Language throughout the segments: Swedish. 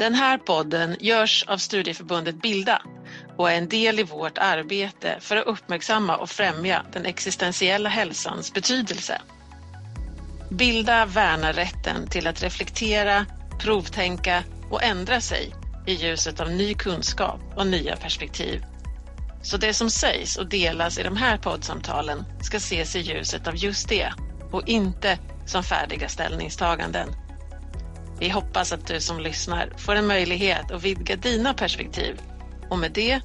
Den här podden görs av studieförbundet Bilda och är en del i vårt arbete för att uppmärksamma och främja den existentiella hälsans betydelse. Bilda värnar rätten till att reflektera, provtänka och ändra sig i ljuset av ny kunskap och nya perspektiv. Så det som sägs och delas i de här poddsamtalen ska ses i ljuset av just det och inte som färdiga ställningstaganden. Vi hoppas att du som lyssnar får en möjlighet att vidga dina perspektiv och med det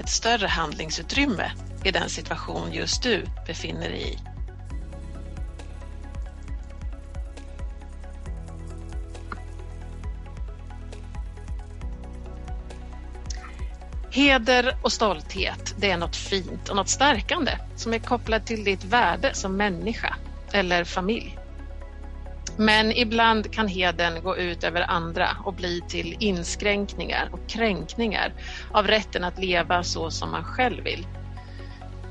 ett större handlingsutrymme i den situation just du befinner dig i. Heder och stolthet, det är något fint och något stärkande som är kopplat till ditt värde som människa eller familj. Men ibland kan heden gå ut över andra och bli till inskränkningar och kränkningar av rätten att leva så som man själv vill.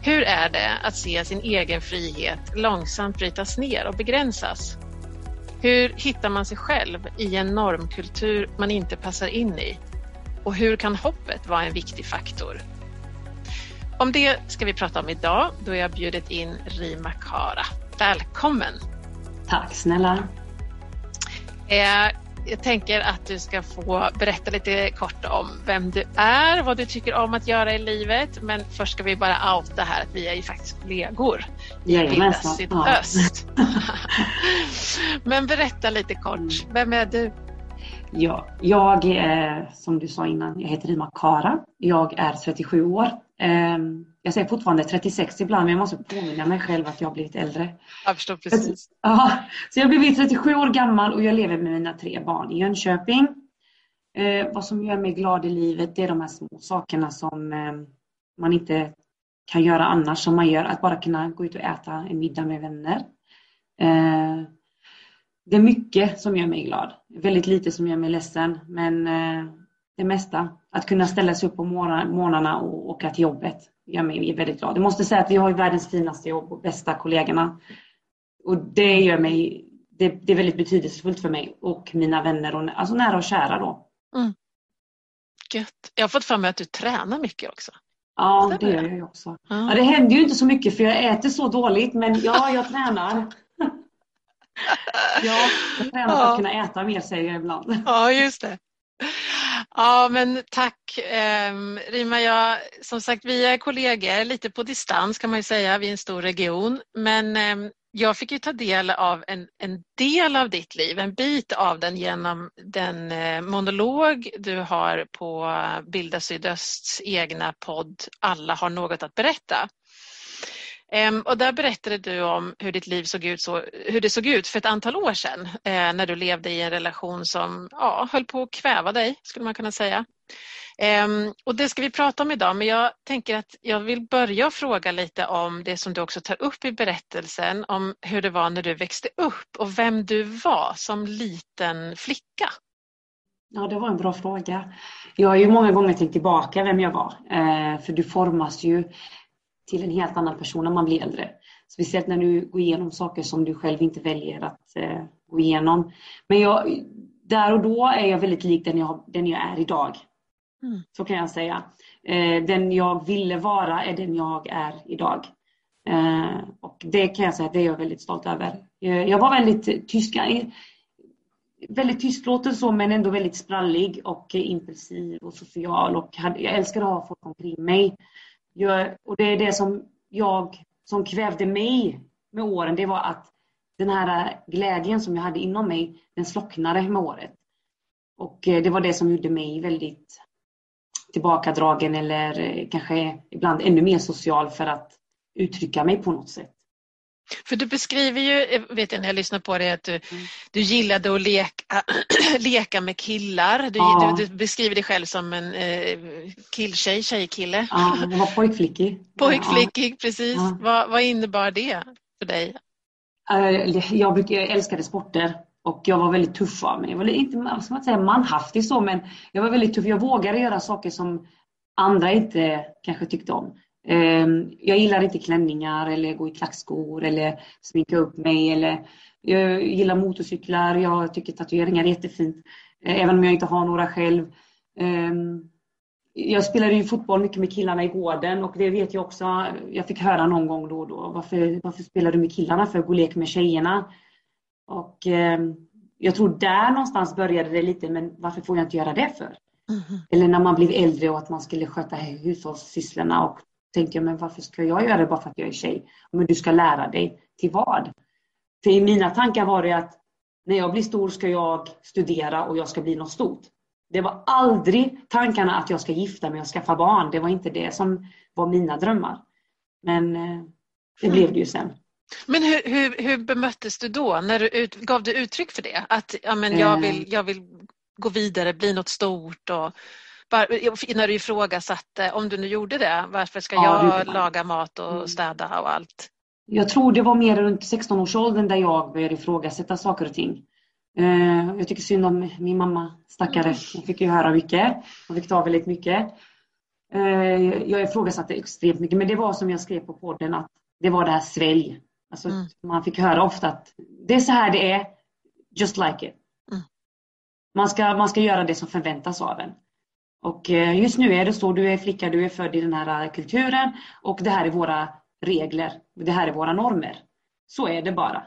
Hur är det att se sin egen frihet långsamt brytas ner och begränsas? Hur hittar man sig själv i en normkultur man inte passar in i? Och hur kan hoppet vara en viktig faktor? Om det ska vi prata om idag då jag bjudit in Rima Kara. Välkommen! Tack snälla! Eh, jag tänker att du ska få berätta lite kort om vem du är, vad du tycker om att göra i livet. Men först ska vi bara outa här att vi är ju faktiskt kollegor i Bilda Sydöst. Ja. Men berätta lite kort, vem är du? Ja, jag är som du sa innan, jag heter Rima Kara. Jag är 37 år. Jag säger fortfarande 36 ibland, men jag måste påminna mig själv att jag har blivit äldre. Jag förstår precis. Ja, så jag blivit 37 år gammal och jag lever med mina tre barn i Jönköping. Eh, vad som gör mig glad i livet, det är de här små sakerna som eh, man inte kan göra annars, som man gör. Att bara kunna gå ut och äta en middag med vänner. Eh, det är mycket som gör mig glad. Väldigt lite som gör mig ledsen, men det mesta. Att kunna ställa sig upp på morgnarna och åka till jobbet gör mig väldigt glad. Jag måste säga att vi har världens finaste jobb och bästa kollegorna. Och det gör mig, det, det är väldigt betydelsefullt för mig och mina vänner, och, alltså nära och kära då. Mm. Gött. Jag har fått för mig att du tränar mycket också. Ja, det gör jag också. Ja. ja. det händer ju inte så mycket för jag äter så dåligt, men ja, jag tränar. ja, jag tränar för att kunna äta mer säger jag ibland. Ja, just det. Ja, men tack ehm, Rima. Jag, som sagt, vi är kollegor lite på distans kan man ju säga. Vi är en stor region. Men ehm, jag fick ju ta del av en, en, del av ditt liv, en bit av den genom den eh, monolog du har på Bilda Sydösts egna podd Alla har något att berätta. Ehm, och där berättade du om hur ditt liv såg ut, så, hur det såg ut för ett antal år sedan eh, när du levde i en relation som ja, höll på att kväva dig, skulle man kunna säga. Ehm, och det ska vi prata om idag, men jag tänker att jag vill börja fråga lite om det som du också tar upp i berättelsen, om hur det var när du växte upp och vem du var som liten flicka. Ja, det var en bra fråga. Jag har ju många gånger tänkt tillbaka vem jag var, eh, för du formas ju till en helt annan person när man blir äldre. Speciellt när du går igenom saker som du själv inte väljer att eh, gå igenom. Men jag, där och då är jag väldigt lik den jag, den jag är idag. Mm. Så kan jag säga. Eh, den jag ville vara är den jag är idag. Eh, och det kan jag säga det är jag väldigt stolt över. Eh, jag var väldigt tysk, väldigt tystlåten så men ändå väldigt sprallig och impulsiv och social och hade, jag älskade att ha folk omkring mig. Jag, och det är det som jag, som kvävde mig med åren, det var att den här glädjen som jag hade inom mig, den slocknade med året. Och eh, det var det som gjorde mig väldigt tillbakadragen eller eh, kanske ibland ännu mer social för att uttrycka mig på något sätt. För du beskriver ju, vet jag när jag lyssnar på dig, att du, mm. du gillade att leka, leka med killar. Du, ja. du, du, beskriver dig själv som en eh, killtjej, tjejkille. Ja, jag var pojkflickig. Pojkflickig, ja. precis. Ja. Vad, vad innebar det för dig? Eh, jag, brukar, jag älskade sporter och jag var väldigt tuff av mig. Jag var inte vad ska man säga, manhaftig så, men jag var väldigt tuff. Jag vågade göra saker som andra inte kanske tyckte om. Ehm, jag gillar inte klänningar eller gå i klackskor eller sminka upp mig eller Jag gillar motorcyklar, jag tycker tatueringar är jättefint. Eh, även om jag inte har några själv. Ehm, jag spelade ju fotboll mycket med killarna i gården och det vet jag också. Jag fick höra någon gång då och då. Varför, varför spelar du med killarna för att gå och leka med tjejerna? Och ehm, jag tror där någonstans började det lite, men varför får jag inte göra det för? Mm. Eller när man blev äldre och att man skulle sköta hushållssysslorna och tänkte jag, men varför ska jag göra det bara för att jag är tjej? Men du ska lära dig till vad? För i mina tankar var det att när jag blir stor ska jag studera och jag ska bli något stort. Det var aldrig tankarna att jag ska gifta mig och skaffa barn. Det var inte det som var mina drömmar. Men eh, det blev det ju sen. Men hur, hur, hur bemöttes du då? När du ut, gav du uttryck för det? Att ja, men jag, eh. vill, jag vill gå vidare, bli något stort? Och, när du ifrågasatte, om du nu gjorde det, varför ska ja, jag laga mat och mm. städa och allt? Jag tror det var mer runt 16-årsåldern där jag började ifrågasätta saker och ting. Eh, jag tycker synd om min mamma, stackare. Mm. Hon fick ju höra mycket. Hon fick ta väldigt mycket. Eh, jag ifrågasatte extremt mycket, men det var som jag skrev på podden att det var det här svälj. Alltså, mm. Man fick höra ofta att det är så här det är, just like it. Mm. Man, ska, man ska göra det som förväntas av en. Och eh, just nu är det så, du är flicka, du är född i den här kulturen och det här är våra regler, det här är våra normer. Så är det bara.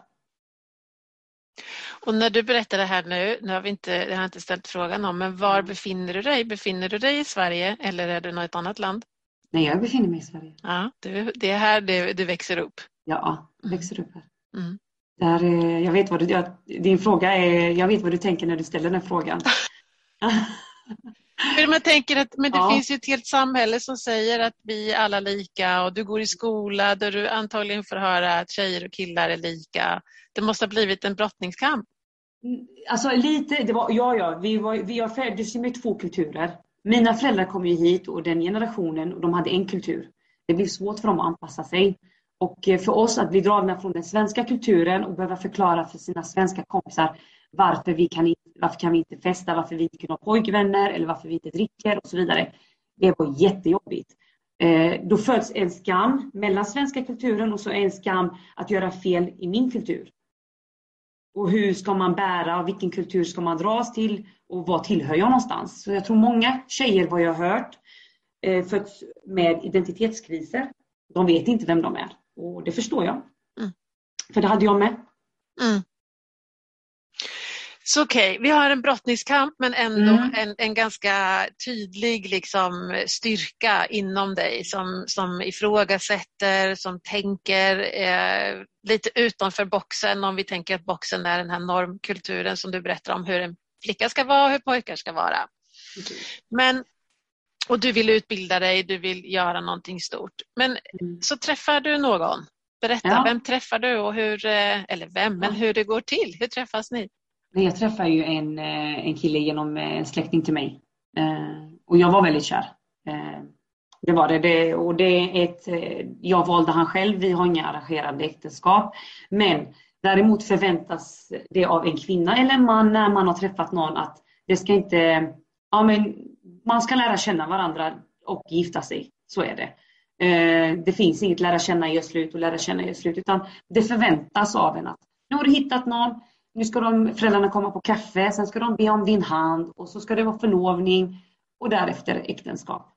Och när du berättar det här nu, nu har vi inte, jag har inte ställt frågan om, men var mm. befinner du dig? Befinner du dig i Sverige eller är du något annat land? Nej, jag befinner mig i Sverige. Ja, du, det är här du, du växer upp? Ja, jag växer upp här. Mm. Där, jag vet vad du, jag, din fråga är, jag vet vad du tänker när du ställer den frågan. För man tänker att men det ja. finns ju ett helt samhälle som säger att vi är alla lika och du går i skola där du antagligen får höra att tjejer och killar är lika. Det måste ha blivit en brottningskamp. Alltså lite, det var, ja ja, vi, var, vi har föddes med två kulturer. Mina föräldrar kom ju hit och den generationen och de hade en kultur. Det blev svårt för dem att anpassa sig. Och eh, för oss att bli dragna från den svenska kulturen och behöva förklara för sina svenska kompisar varför vi kan, varför kan vi inte festa, varför vi inte kan ha pojkvänner eller varför vi inte dricker och så vidare. Det var jättejobbigt. Eh, då föds en skam mellan svenska kulturen och så en skam att göra fel i min kultur. Och hur ska man bära, vilken kultur ska man dras till och vad tillhör jag någonstans? Så jag tror många tjejer, vad jag har hört, eh, föds med identitetskriser. De vet inte vem de är. Och det förstår jag. Mm. För det hade jag med. Mm. Så okej, okay, vi har en brottningskamp men ändå mm. en, en ganska tydlig liksom, styrka inom dig som, som ifrågasätter, som tänker eh, lite utanför boxen om vi tänker att boxen är den här normkulturen som du berättar om hur en flicka ska vara och hur pojkar ska vara. Mm. Men, och du vill utbilda dig, du vill göra någonting stort. Men mm. så träffar du någon. Berätta, ja. vem träffar du och hur, eh, eller vem, men hur det går till. Hur träffas ni? Jag träffade ju en, eh, en kille genom en släkting till mig. Eh, och jag var väldigt kär. Eh, det var det. det och det är ett, jag valde han själv, vi har inga arrangerade äktenskap. Men däremot förväntas det av en kvinna eller en man när man har träffat någon att det ska inte, ja men man ska lära känna varandra och gifta sig. Så är det. Det finns inget lära känna, gör slut och lära känna, gör slut. Utan det förväntas av en att nu har du hittat någon, nu ska de, föräldrarna komma på kaffe, sen ska de be om din hand och så ska det vara förlovning och därefter äktenskap.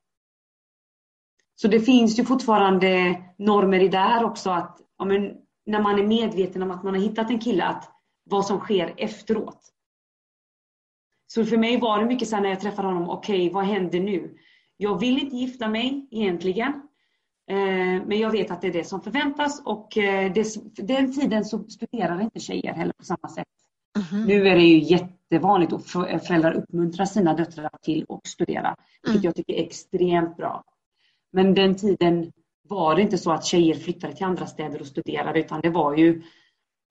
Så det finns ju fortfarande normer i där också att ja, men, när man är medveten om att man har hittat en kille, att vad som sker efteråt. Så för mig var det mycket så här när jag träffade honom, okej okay, vad händer nu? Jag vill inte gifta mig egentligen. Eh, men jag vet att det är det som förväntas och eh, det, den tiden så studerar inte tjejer heller på samma sätt. Mm. Nu är det ju jättevanligt och föräldrar uppmuntrar sina döttrar till att studera, vilket mm. jag tycker är extremt bra. Men den tiden var det inte så att tjejer flyttade till andra städer och studerade utan det var ju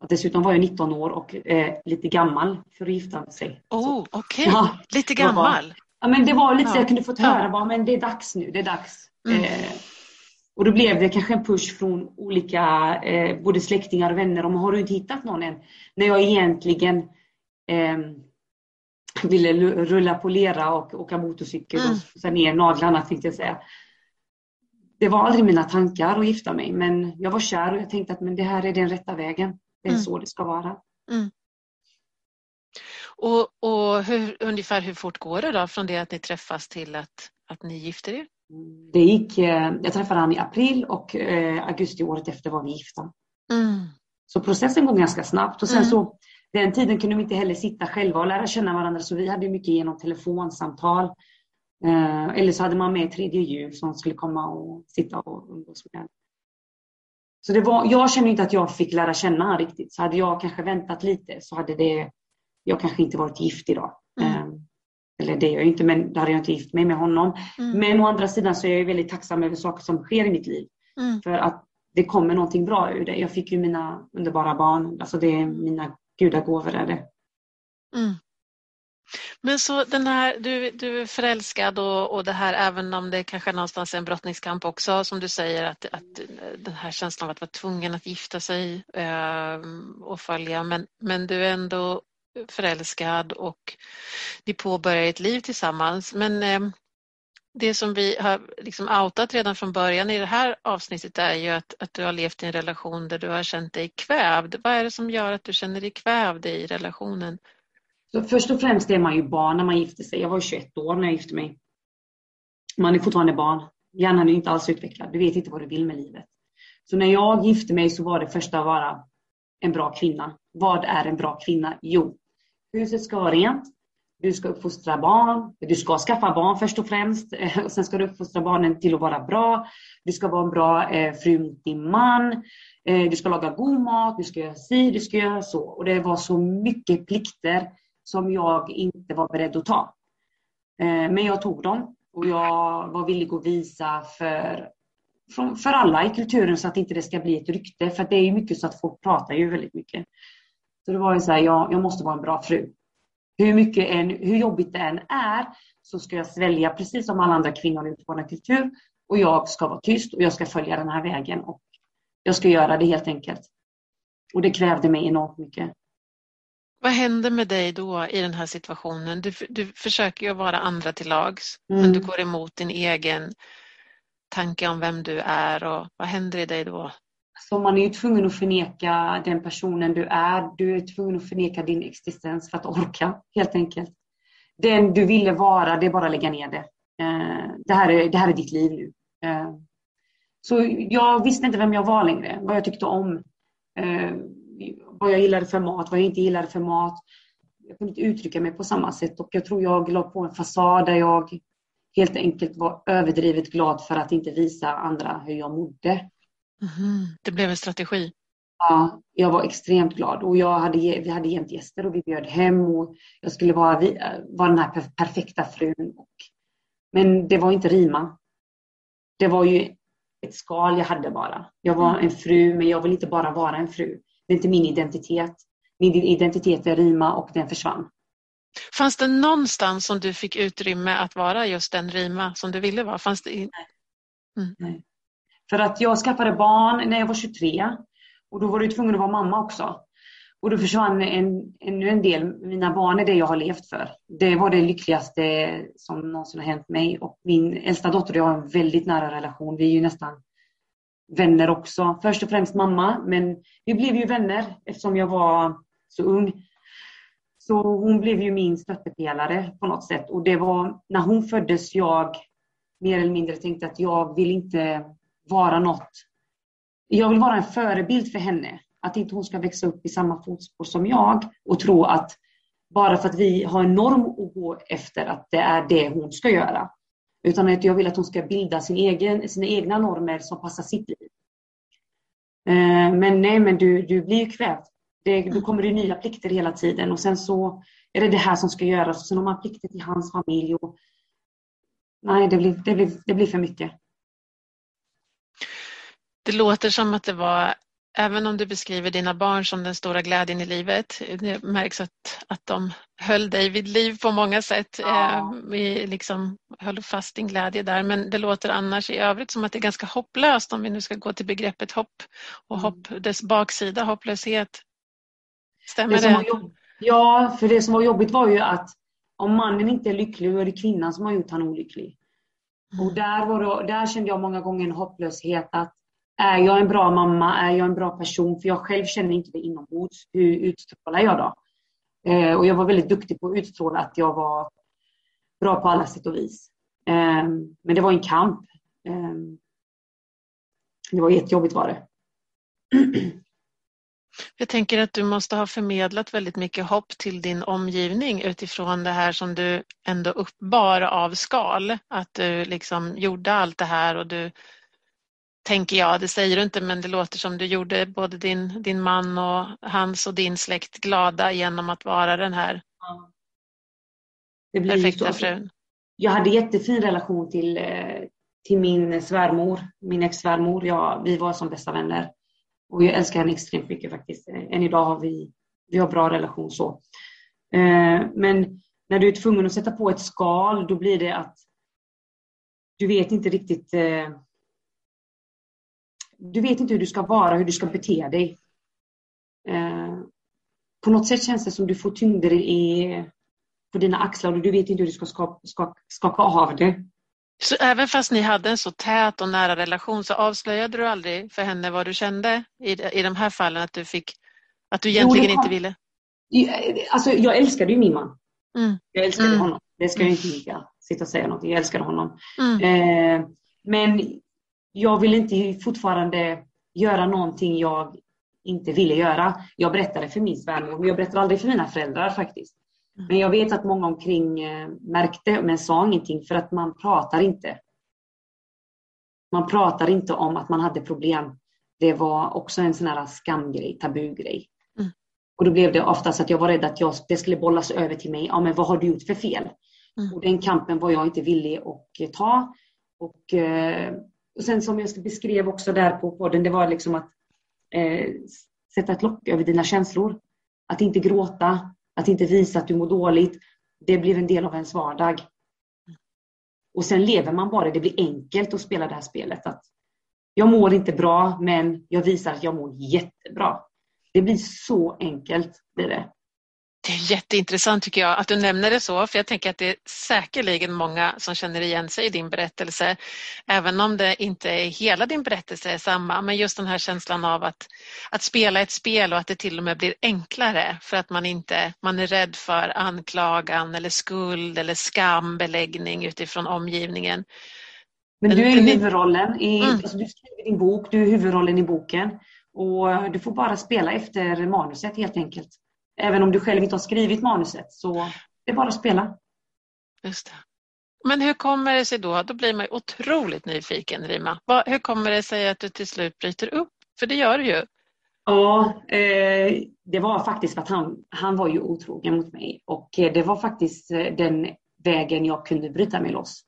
Dessutom var jag 19 år och eh, lite gammal för att gifta sig. Oh, okej, okay. ja, lite gammal. Var, ja, men det var lite så jag kunde fått höra bara, men det är dags nu, det är dags. Mm. Eh, och då blev det kanske en push från olika, eh, både släktingar och vänner om har du inte hittat någon än? När jag egentligen eh, ville rulla på lera och åka motorcykel mm. och så ner naglarna tänkte jag säga. Det var aldrig mina tankar att gifta mig men jag var kär och jag tänkte att men det här är den rätta vägen. Det är mm. så det ska vara. Mm. Och, och hur, ungefär hur fort går det då från det att ni träffas till att, att ni gifter er? Det gick, eh, jag träffade honom i april och eh, augusti året efter var vi gifta. Mm. Så processen går ganska snabbt och sen Mm. så den tiden kunde vi inte heller sitta själva och lära känna varandra så vi hade mycket genom telefonsamtal. Eh, eller så hade man med tredje hjul som skulle komma och sitta och umgås med. Så det var, jag känner inte att jag fick lära känna honom riktigt. Så hade jag kanske väntat lite så hade det, jag kanske inte varit gift idag. Mm. Eller det är jag inte, men då hade jag inte gift mig med honom. Mm. Men å andra sidan så är jag väldigt tacksam över saker som sker i mitt liv. Mm. För att det kommer någonting bra ur det. Jag fick ju mina underbara barn. Alltså det är mina gudagåvor är det. Mm. Men så den här, du, du är förälskad och, och det här även om det kanske någonstans är en brottningskamp också som du säger att, att den här känslan av att vara tvungen att gifta sig eh, och följa men, men du är ändå förälskad och ni påbörjar ett liv tillsammans. Men eh, det som vi har liksom outat redan från början i det här avsnittet är ju att, att du har levt i en relation där du har känt dig kvävd. Vad är det som gör att du känner dig kvävd i relationen? Så först och främst är man ju barn när man gifter sig. Jag var 21 år när jag gifte mig. Man är fortfarande barn. Hjärnan är inte alls utvecklad. Du vet inte vad du vill med livet. Så när jag gifte mig så var det första att vara en bra kvinna. Vad är en bra kvinna? Jo, huset ska vara rent. Du ska uppfostra barn. Du ska skaffa barn först och främst. Eh, och sen ska du uppfostra barnen till att vara bra. Du ska vara en bra eh, fru mot din man. Eh, du ska laga god mat. Du ska göra si, du ska göra så. Och det var så mycket plikter som jag inte var beredd att ta. Eh, men jag tog dem och jag var villig att visa för, för alla i kulturen så att inte det ska bli ett rykte. För det är ju mycket så att folk pratar ju väldigt mycket. Så det var ju så här, jag, jag måste vara en bra fru. Hur, mycket än, hur jobbigt det än är så ska jag svälja precis som alla andra kvinnor ute på kultur. Och jag ska vara tyst och jag ska följa den här vägen. Och jag ska göra det helt enkelt. Och det krävde mig enormt mycket. Vad händer med dig då i den här situationen? Du, du försöker ju vara andra till lags Mm. men du går emot din egen tanke om vem du är och vad händer i dig då? Så man är ju tvungen att förneka den personen du är. Du är tvungen att förneka din existens för att orka, helt enkelt. Den du ville vara, det är bara att lägga ner det. Eh, det här är, det här är ditt liv nu. Eh, så jag visste inte vem jag var längre, vad jag tyckte om. Eh, vad jag gillade för mat, vad jag inte gillade för mat. Jag kunde inte uttrycka mig på samma sätt och jag tror jag la på en fasad där jag helt enkelt var överdrivet glad för att inte visa andra hur jag mådde. Mhm, Det blev en strategi. Ja, jag var extremt glad och jag hade, vi hade jämt gäster och vi bjöd hem och jag skulle vara, vi- vara den här per- perfekta frun. Och, men det var inte rima. Det var ju ett skal jag hade bara. Jag var en fru men jag vill inte bara vara en fru. Det är inte min identitet. Min identitet är rima och den försvann. Fanns det någonstans som du fick utrymme att vara just den Rima som du ville vara? Fanns det i... För att jag skaffade barn när jag var 23 och då var du tvungen att vara mamma också. Och då försvann en, ännu en del. Mina barn är det jag har levt för. Det var det lyckligaste som någonsin har hänt mig. Och min äldsta dotter och jag har en väldigt nära relation. Vi är ju nästan vänner också. Först och främst mamma, men vi blev ju vänner eftersom jag var så ung. Så hon blev ju min stöttepelare på något sätt. Och det var när hon föddes jag mer eller mindre tänkte att jag vill inte vara något. Jag vill vara en förebild för henne. Att inte hon ska växa upp i samma fotspår som jag och tro att bara för att vi har en norm att gå efter att det är det hon ska göra. Utan att jag vill att hon ska bilda sin egen, sina egna normer som passar sitt liv. Eh, men nej, men du, du blir ju kvävd. Det, då kommer det nya plikter hela tiden och sen så är det det här som ska göras. Och sen har man plikter till hans familj. Och, nej, det blir, det, blir, det blir för mycket. Det låter som att det var, även om du beskriver dina barn som den stora glädjen i livet, det märks att, att de höll dig vid liv på många sätt. Ja. Eh, Vi liksom höll fast din glädje där, men det låter annars i övrigt som att det är ganska hopplöst om vi nu ska gå till begreppet hopp och Mm. hopp, dess baksida, hopplöshet. Stämmer Det det? jobb... Ja, för det som var jobbigt var ju att om mannen inte är lycklig, då är det kvinnan som har gjort honom olycklig. Och där, var det, där kände jag många gånger en hopplöshet att är jag en bra mamma? Är jag en bra person? För jag själv känner inte det inombords. Hur utstrålar jag då? Eh, och jag var väldigt duktig på att utstråla att jag var bra på alla sätt och vis. Eh, men det var en kamp. Eh, det var jättejobbigt var det. Jag tänker att du måste ha förmedlat väldigt mycket hopp till din omgivning utifrån det här som du ändå uppbar av skal. Att du liksom gjorde allt det här och du, tänker jag, det säger du inte men det låter som du gjorde både din, din man och hans och din släkt glada genom att vara den här det blir perfekta frun. Jag hade jättefin relation till, eh, till min svärmor, min ex-svärmor. Ja, vi var som bästa vänner. Och jag älskar henne extremt mycket faktiskt. Än idag har vi, vi har bra relation så. Eh, men när du är tvungen att sätta på ett skal, då blir det att du vet inte riktigt eh, du vet inte hur du ska vara, hur du ska bete dig. Eh, på något sätt känns det som du får tyngder i, på dina axlar och du vet inte hur du ska skaka, skaka, skaka av det. Så även fast ni hade en så tät och nära relation så avslöjade du aldrig för henne vad du kände i, i de här fallen att du fick, att du egentligen jo, inte ville? Alltså jag älskade ju min man. Mm. Jag älskade mm. honom. Det ska jag inte sitta och säga något. Jag älskade honom. Mm. Eh, men jag vill inte fortfarande göra någonting jag inte ville göra. Jag berättade för min svärmor, men jag berättade aldrig för mina föräldrar faktiskt. Mm. Men jag vet att många omkring eh, märkte men sa ingenting för att man pratar inte. Man pratar inte om att man hade problem. Det var också en sån här skamgrej, tabugrej. Mm. Och då blev det oftast att jag var rädd att jag, det skulle bollas över till mig. Ja, men vad har du gjort för fel? Mm. Och den kampen var jag inte villig att ta. Och, eh, och sen som jag beskrev också där på podden, det var liksom att eh, sätta ett lock över dina känslor. Att inte gråta, att inte visa att du mår dåligt. Det blev en del av ens vardag. Och sen lever man bara, det blir enkelt att spela det här spelet. Att jag mår inte bra, men jag visar att jag mår jättebra. Det blir så enkelt. Blir det. Det är jätteintressant tycker jag att du nämner det så, för jag tänker att det är säkerligen många som känner igen sig i din berättelse, även om det inte är hela din berättelse är samma, men just den här känslan av att, att spela ett spel och att det till och med blir enklare för att man inte, man är rädd för anklagan eller skuld eller skam, beläggning utifrån omgivningen. Men du är huvudrollen, i, mm. alltså du skriver din bok, du är huvudrollen i boken och du får bara spela efter manuset helt enkelt. Även om du själv inte har skrivit manuset så det är bara att spela. Just det. Men hur kommer det sig då, då blir man otroligt nyfiken Rima. Hur kommer det sig att du till slut bryter upp? För det gör du ju. Ja, eh, det var faktiskt för att han, han var ju otrogen mot mig och eh, det var faktiskt eh, den vägen jag kunde bryta mig loss.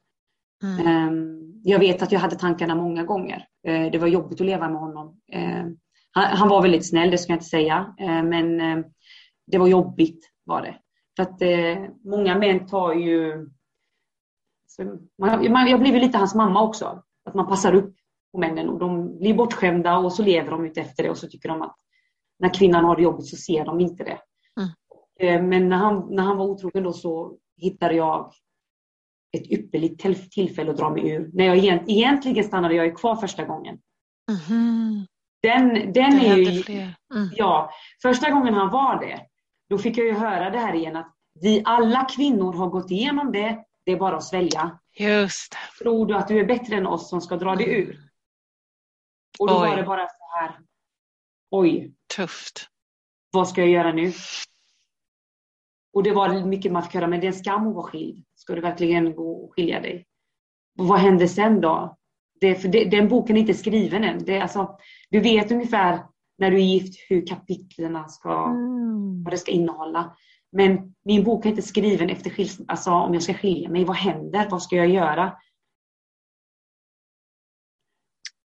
Mm. Ehm, jag vet att jag hade tankarna många gånger. Det var jobbigt att leva med honom. Ehm, han, han var väldigt snäll, det ska jag inte säga, men det var jobbigt var det. För att eh, många män tar ju... Man, man, jag blev lite hans mamma också. Att man passar upp på männen och de blir bortskämda och så lever de ut efter det och så tycker de att när kvinnan har det jobbigt så ser de inte det. Mm. Eh, men när han, när han var otrogen då så hittade jag ett ypperligt tillfälle att dra mig ur. När jag egentligen stannade jag kvar första gången. Mm. Den, den är ju... Mm. Ja, första gången han var det, då fick jag ju höra det här igen att vi alla kvinnor har gått igenom det, det är bara att svälja. Just. Tror du att du är bättre än oss som ska dra dig ur? Och då oj. var det bara så här, oj. Tufft. Vad ska jag göra nu? Och det var mycket man fick höra, men det är en skam att vara skild. Ska du verkligen gå och skilja dig? Och vad hände sen då? Det, för det, den boken är inte skriven än. Det, alltså, du vet ungefär när du är gift hur kapitlen ska, mm. vad det ska innehålla. Men min bok är inte skriven efter skilsmässa, alltså om jag ska skilja mig. Vad händer? Vad ska jag göra?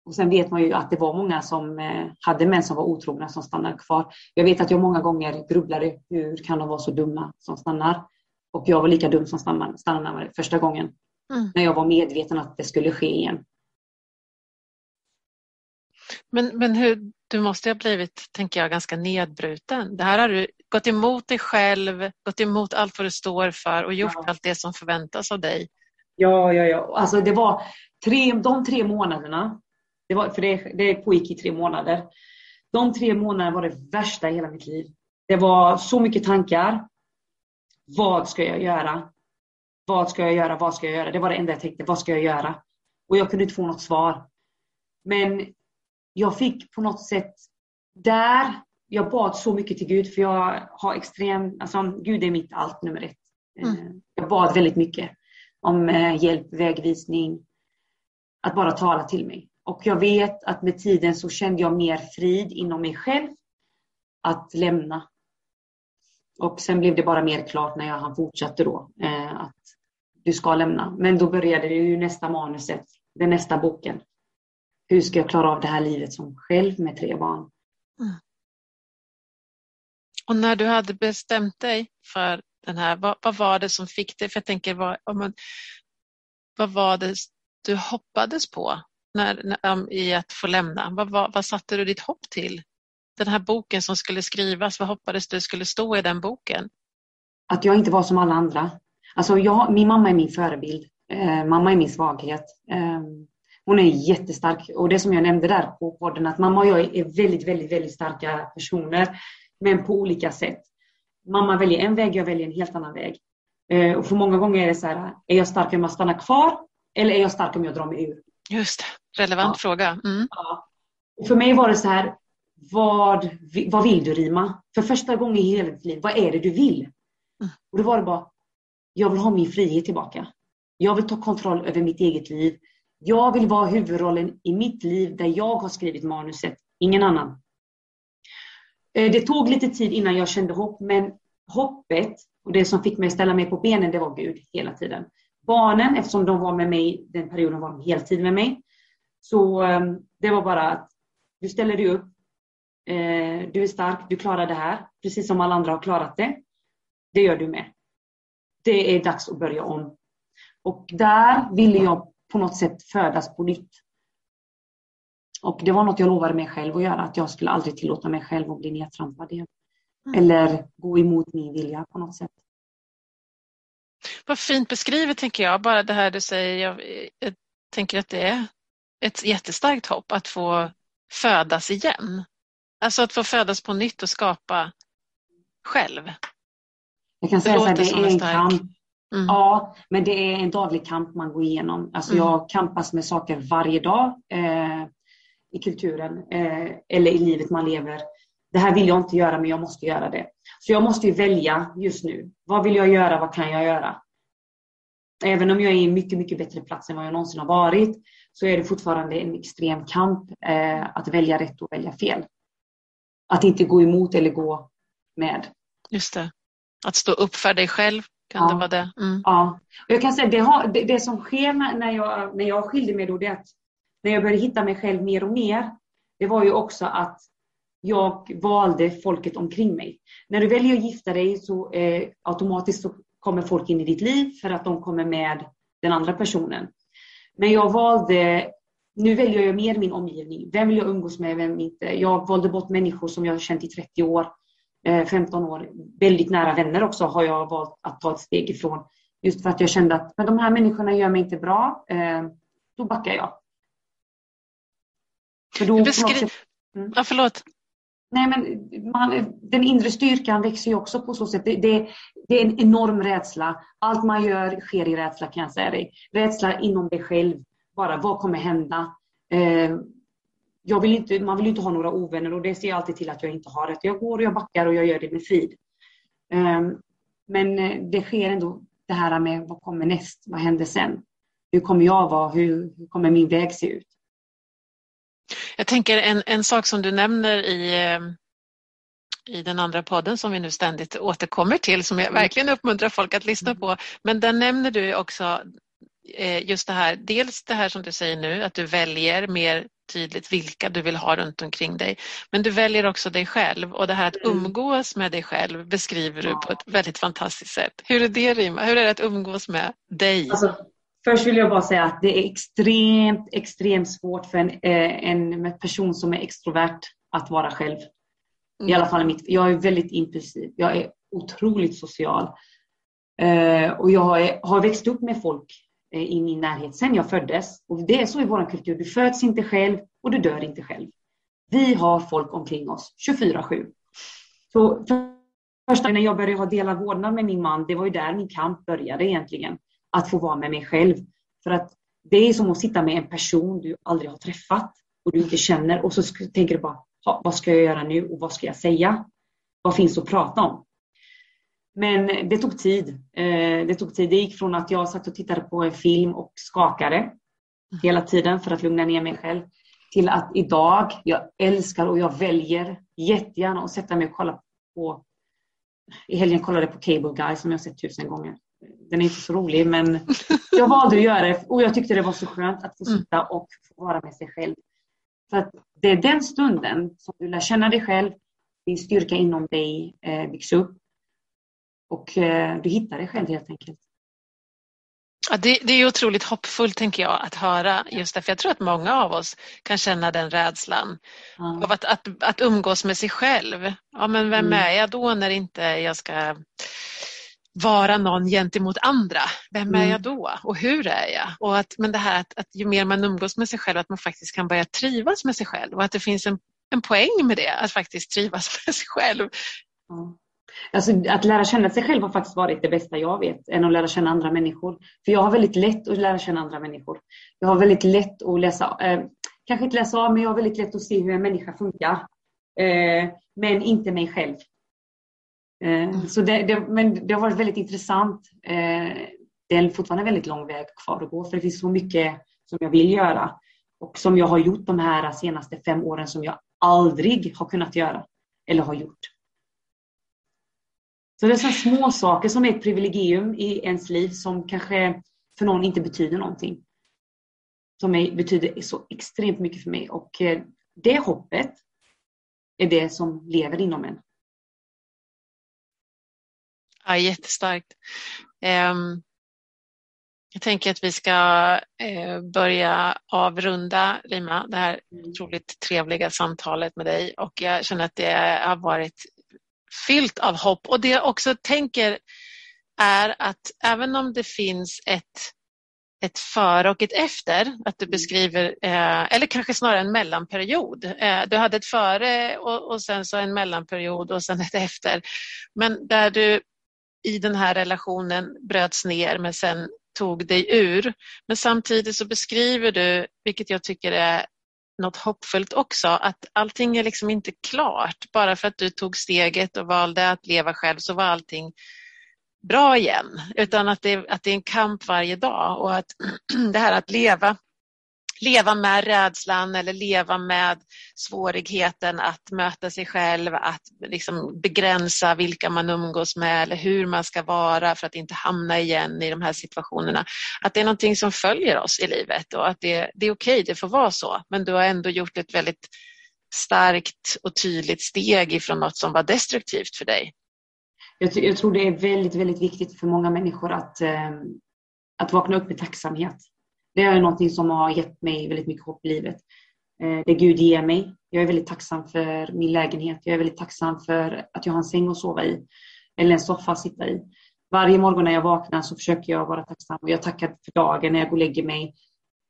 Och sen vet man ju att det var många som eh, hade män som var otrogna som stannade kvar. Jag vet att jag många gånger grubblade, hur kan de vara så dumma som stannar? Och jag var lika dum som stannade första gången. Mm. När jag var medveten att det skulle ske igen. Men, men hur, du måste ha blivit, tänker jag, ganska nedbruten. Det här har du gått emot dig själv, gått emot allt vad du står för och gjort ja. allt det som förväntas av dig. Ja, ja, ja. Alltså det var tre, de tre månaderna Det, var, för det, det pågick i tre månader. De tre månaderna var det värsta i hela mitt liv. Det var så mycket tankar. Vad ska jag göra? Vad ska jag göra? Vad ska jag göra? Det var det enda jag tänkte. Vad ska jag göra? Och jag kunde inte få något svar. Men jag fick på något sätt där, jag bad så mycket till Gud för jag har extrem, alltså Gud är mitt allt nummer ett. Mm. Eh, jag bad väldigt mycket om eh, hjälp, vägvisning, att bara tala till mig. Och jag vet att med tiden så kände jag mer frid inom mig själv att lämna. Och sen blev det bara mer klart när jag, han fortsatte då eh, att du ska lämna. Men då började det ju nästa manuset, den nästa boken. Hur ska jag klara av det här livet som själv med tre barn? Mm. Och när du hade bestämt dig för den här, vad, vad var det som fick dig, för jag tänker, vad, man, vad var det du hoppades på när, när, i att få lämna? Vad, vad, vad satte du ditt hopp till? Den här boken som skulle skrivas, vad hoppades du skulle stå i den boken? Att jag inte var som alla andra. Alltså jag, min mamma är min förebild. Eh, mamma är min svaghet. Eh, hon är jättestark och det som jag nämnde där på podden att mamma och jag är väldigt, väldigt, väldigt starka personer. Men på olika sätt. Mamma väljer en väg, jag väljer en helt annan väg. Eh, och för många gånger är det så här, är jag stark om jag stannar kvar eller är jag stark om jag drar mig ur? Just det, relevant ja. fråga. Mm. Ja. För mig var det så här, vad, vad vill du Rima? För första gången i hela ditt liv, vad är det du vill? Mm. Och då var det bara, jag vill ha min frihet tillbaka. Jag vill ta kontroll över mitt eget liv. Jag vill vara huvudrollen i mitt liv där jag har skrivit manuset, ingen annan. Eh, det tog lite tid innan jag kände hopp, men hoppet och det som fick mig att ställa mig på benen, det var Gud hela tiden. Barnen, eftersom de var med mig den perioden, var de heltid med mig. Så ehm, det var bara att du ställer dig upp, eh, du är stark, du klarar det här, precis som alla andra har klarat det. Det gör du med. Det är dags att börja om. Och där ville jag på något sätt födas på nytt. Och det var något jag lovade mig själv att göra, att jag skulle aldrig tillåta mig själv att bli nedtrampad igen. Mm. Eller gå emot min vilja på något sätt. Vad fint beskrivet tänker jag, bara det här du säger. Jag, jag tänker att det är ett jättestarkt hopp att få födas igen. Alltså att få födas på nytt och skapa själv. Jag kan säga att det är en kamp. Mm. Ja, men det är en daglig kamp man går igenom. Alltså mm. jag kampas med saker varje dag eh, i kulturen eh, eller i livet man lever. Det här vill jag inte göra, men jag måste göra det. Så jag måste ju välja just nu. Vad vill jag göra? Vad kan jag göra? Även om jag är i en mycket, mycket bättre plats än vad jag någonsin har varit, så är det fortfarande en extrem kamp eh, att välja rätt och välja fel. Att inte gå emot eller gå med. Just det. Att stå upp för dig själv, kan ja. det vara det? Mm. Ja. Och jag kan säga det, har, det, det, som sker när jag, när jag skilde mig då, det är att när jag började hitta mig själv mer och mer, det var ju också att jag valde folket omkring mig. När du väljer att gifta dig så eh, automatiskt så kommer folk in i ditt liv för att de kommer med den andra personen. Men jag valde, nu väljer jag mer min omgivning. Vem vill jag umgås med, vem inte? Jag valde bort människor som jag har känt i 30 år, 15 eh, år. Väldigt nära vänner också har jag valt att ta ett steg ifrån. Just för att jag kände att men de här människorna gör mig inte bra. Eh, då backar jag. För då, beskri... mm. Ja, förlåt. Nej, men man, den inre styrkan växer ju också på så sätt. Det, det, det, är en enorm rädsla. Allt man gör sker i rädsla kan jag säga dig. Rädsla inom dig själv. Bara, vad kommer hända? Eh, jag vill inte, man vill inte ha några ovänner och det ser jag alltid till att jag inte har. Rätt. Jag går och jag backar och jag gör det med frid. Eh, men eh, det sker ändå det här med vad kommer näst? Vad händer sen? Hur kommer jag vara? Hur, hur kommer min väg se ut? Jag tänker en, en sak som du nämner i, eh, i den andra podden som vi nu ständigt återkommer till som jag mm. verkligen uppmuntrar folk att lyssna på. Men där nämner du också eh, just det här, dels det här som du säger nu, att du väljer mer tydligt vilka du vill ha runt omkring dig. Men du väljer också dig själv och det här att mm. umgås med dig själv beskriver du på ett väldigt fantastiskt sätt. Hur är det Rima? Hur är det att umgås med dig? Alltså, Först vill jag bara säga att det är extremt, extremt svårt för en, eh, en person som är extrovert att vara själv. Mm. I alla fall mitt, jag är väldigt impulsiv. Jag är otroligt social. Eh, och jag har, har växt upp med folk Eh, i min närhet sen jag föddes. Och det är så i vår kultur. Du föds inte själv och du dör inte själv. Vi har folk omkring oss 24-7. Så första när jag började ha delad vårdnad med min man, det var ju där min kamp började egentligen. Att få vara med mig själv. För att det är som att sitta med en person du aldrig har träffat och du inte känner och så tänker du bara, vad ska jag göra nu och vad ska jag säga? Vad finns att prata om? Men det tog tid. Eh, det tog tid. Det gick från att jag satt och tittade på en film och skakade hela tiden för att lugna ner mig själv till att idag, jag älskar och jag väljer jättegärna att sätta mig och kolla på i helgen kollade jag på Cable Guy som jag sett tusen gånger. Den är inte så rolig men jag valde att göra det och jag tyckte det var så skönt att få mm. sitta och få vara med sig själv. För det är den stunden som du lär känna dig själv, din styrka inom dig eh, byggs upp och eh, du hittar dig själv helt enkelt. Ja, det, det, är otroligt hoppfullt tänker jag att höra just därför jag tror att många av oss kan känna den rädslan mm. av att, att, att umgås med sig själv. Ja men vem mm. är jag då när inte jag ska vara någon gentemot andra? Vem mm. är jag då och hur är jag? Och att, men det här att, att ju mer man umgås med sig själv att man faktiskt kan börja trivas med sig själv och att det finns en, en poäng med det, att faktiskt trivas med sig själv. Alltså, att lära känna sig själv har faktiskt varit det bästa jag vet, än att lära känna andra människor. För jag har väldigt lätt att lära känna andra människor. Jag har väldigt lätt att läsa, eh, kanske inte läsa av, men jag har väldigt lätt att se hur en människa funkar. Eh, men inte mig själv. Eh, så det, det, men det har varit väldigt intressant. Eh, det är fortfarande väldigt lång väg kvar att gå, för det finns så mycket som jag vill göra. Och som jag har gjort de här senaste fem åren som jag aldrig har kunnat göra. Eller har gjort. Så det är så små saker som är ett privilegium i ens liv som kanske för någon inte betyder någonting. Som är, betyder så extremt mycket för mig och eh, det hoppet är det som lever inom en. Ja, jättestarkt. Um, jag tänker att vi ska uh, börja avrunda, Rima, det här mm. otroligt trevliga samtalet med dig och jag känner att det har varit fyllt av hopp. Och det jag också tänker är att även om det finns ett, ett före och ett efter, att du beskriver, eh, eller kanske snarare en mellanperiod. Eh, du hade ett före och, och sen så en mellanperiod och sen ett efter. Men där du i den här relationen bröts ner men sen tog dig ur. Men samtidigt så beskriver du, vilket jag tycker är något hoppfullt också, att allting är liksom inte klart. Bara för att du tog steget och valde att leva själv så var allting bra igen. Utan att det, att det är en kamp varje dag och att det här att leva leva med rädslan eller leva med svårigheten att möta sig själv, att liksom begränsa vilka man umgås med eller hur man ska vara för att inte hamna igen i de här situationerna. Att det är någonting som följer oss i livet och att det, det är okej, det får vara så, men du har ändå gjort ett väldigt starkt och tydligt steg ifrån något som var destruktivt för dig. Jag, jag tror det är väldigt, väldigt viktigt för många människor att, eh, att vakna upp med tacksamhet det är någonting som har gett mig väldigt mycket hopp i livet. Eh, det Gud ger mig. Jag är väldigt tacksam för min lägenhet. Jag är väldigt tacksam för att jag har en säng att sova i. Eller en soffa att sitta i. Varje morgon när jag vaknar så försöker jag vara tacksam och jag tackar för dagen när jag går och lägger mig.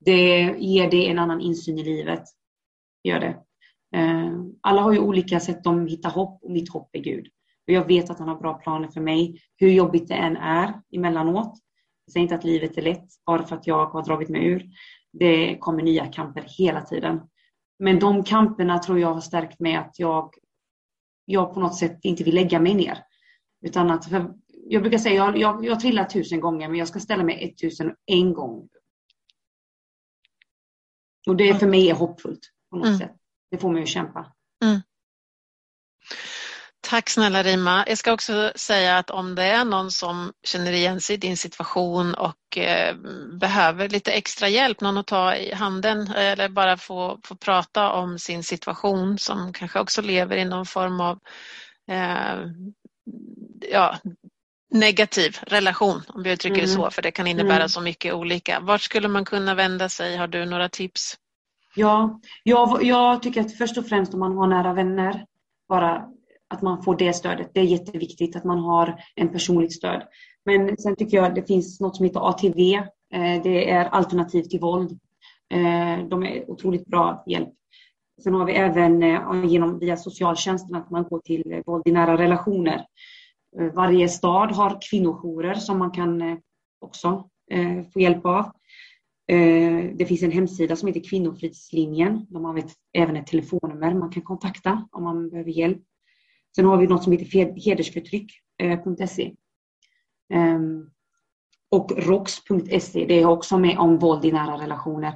Det ger det en annan insyn i livet. Gör det. Eh, alla har ju olika sätt de hittar hopp och mitt hopp är Gud. Och jag vet att han har bra planer för mig, hur jobbigt det än är emellanåt. Säger inte att livet är lätt bara för att jag har dragit mig ur. Det kommer nya kamper hela tiden. Men de kamperna tror jag har stärkt mig att jag, jag på något sätt inte vill lägga mig ner. Utan att, jag brukar säga, jag, jag, jag trillar tusen gånger men jag ska ställa mig ett tusen en gång. Och det för mig är hoppfullt på något mm. sätt. Det får mig att kämpa. Mm. Tack snälla Rima. Jag ska också säga att om det är någon som känner igen sig i din situation och eh, behöver lite extra hjälp, någon att ta i handen eller bara få, få prata om sin situation som kanske också lever i någon form av eh, ja, negativ relation, om vi uttrycker mm. det så, för det kan innebära mm. så mycket olika. Vart skulle man kunna vända sig? Har du några tips? Ja, jag, jag tycker att först och främst om man har nära vänner, bara att man får det stödet. Det är jätteviktigt att man har en personligt stöd. Men sen tycker jag att det finns något som heter ATV eh, Det är alternativ till våld. Eh, de är otroligt bra hjälp. Sen har vi även eh, genom, via socialtjänsten att man går till våld i nära relationer. Varje stad har kvinnojourer som man kan också få hjälp av. Det finns en hemsida som heter Kvinnofridslinjen. De har även ett telefonnummer man kan kontakta om man behöver hjälp. Sen har vi något som heter hedersförtryck.se. Och rox.se, det är också med om våld i nära relationer.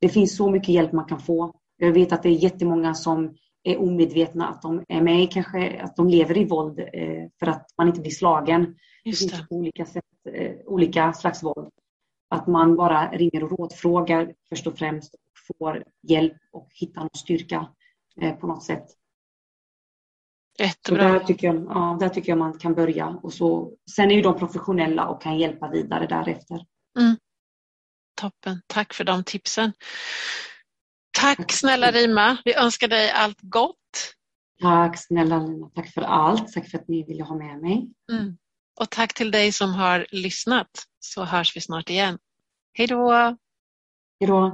Det finns så mycket hjälp man kan få. Jag vet att det är jättemånga som är omedvetna att de är med kanske, att de lever i våld för att man inte blir slagen. Just det. det finns olika, sätt, olika slags våld. Att man bara ringer och rådfrågar först och främst och får hjälp och hittar någon styrka på något sätt. Jättebra. där, tycker jag, ja, där tycker jag man kan börja. Och så, sen är ju de professionella och kan hjälpa vidare därefter. Mm. Toppen, tack för de tipsen. Tack, tack snälla Rima, vi önskar dig allt gott. Tack snälla Lina, tack för allt. Tack för att ni ville ha med mig. Mm. Och tack till dig som har lyssnat så hörs vi snart igen. Hej då! Hej då!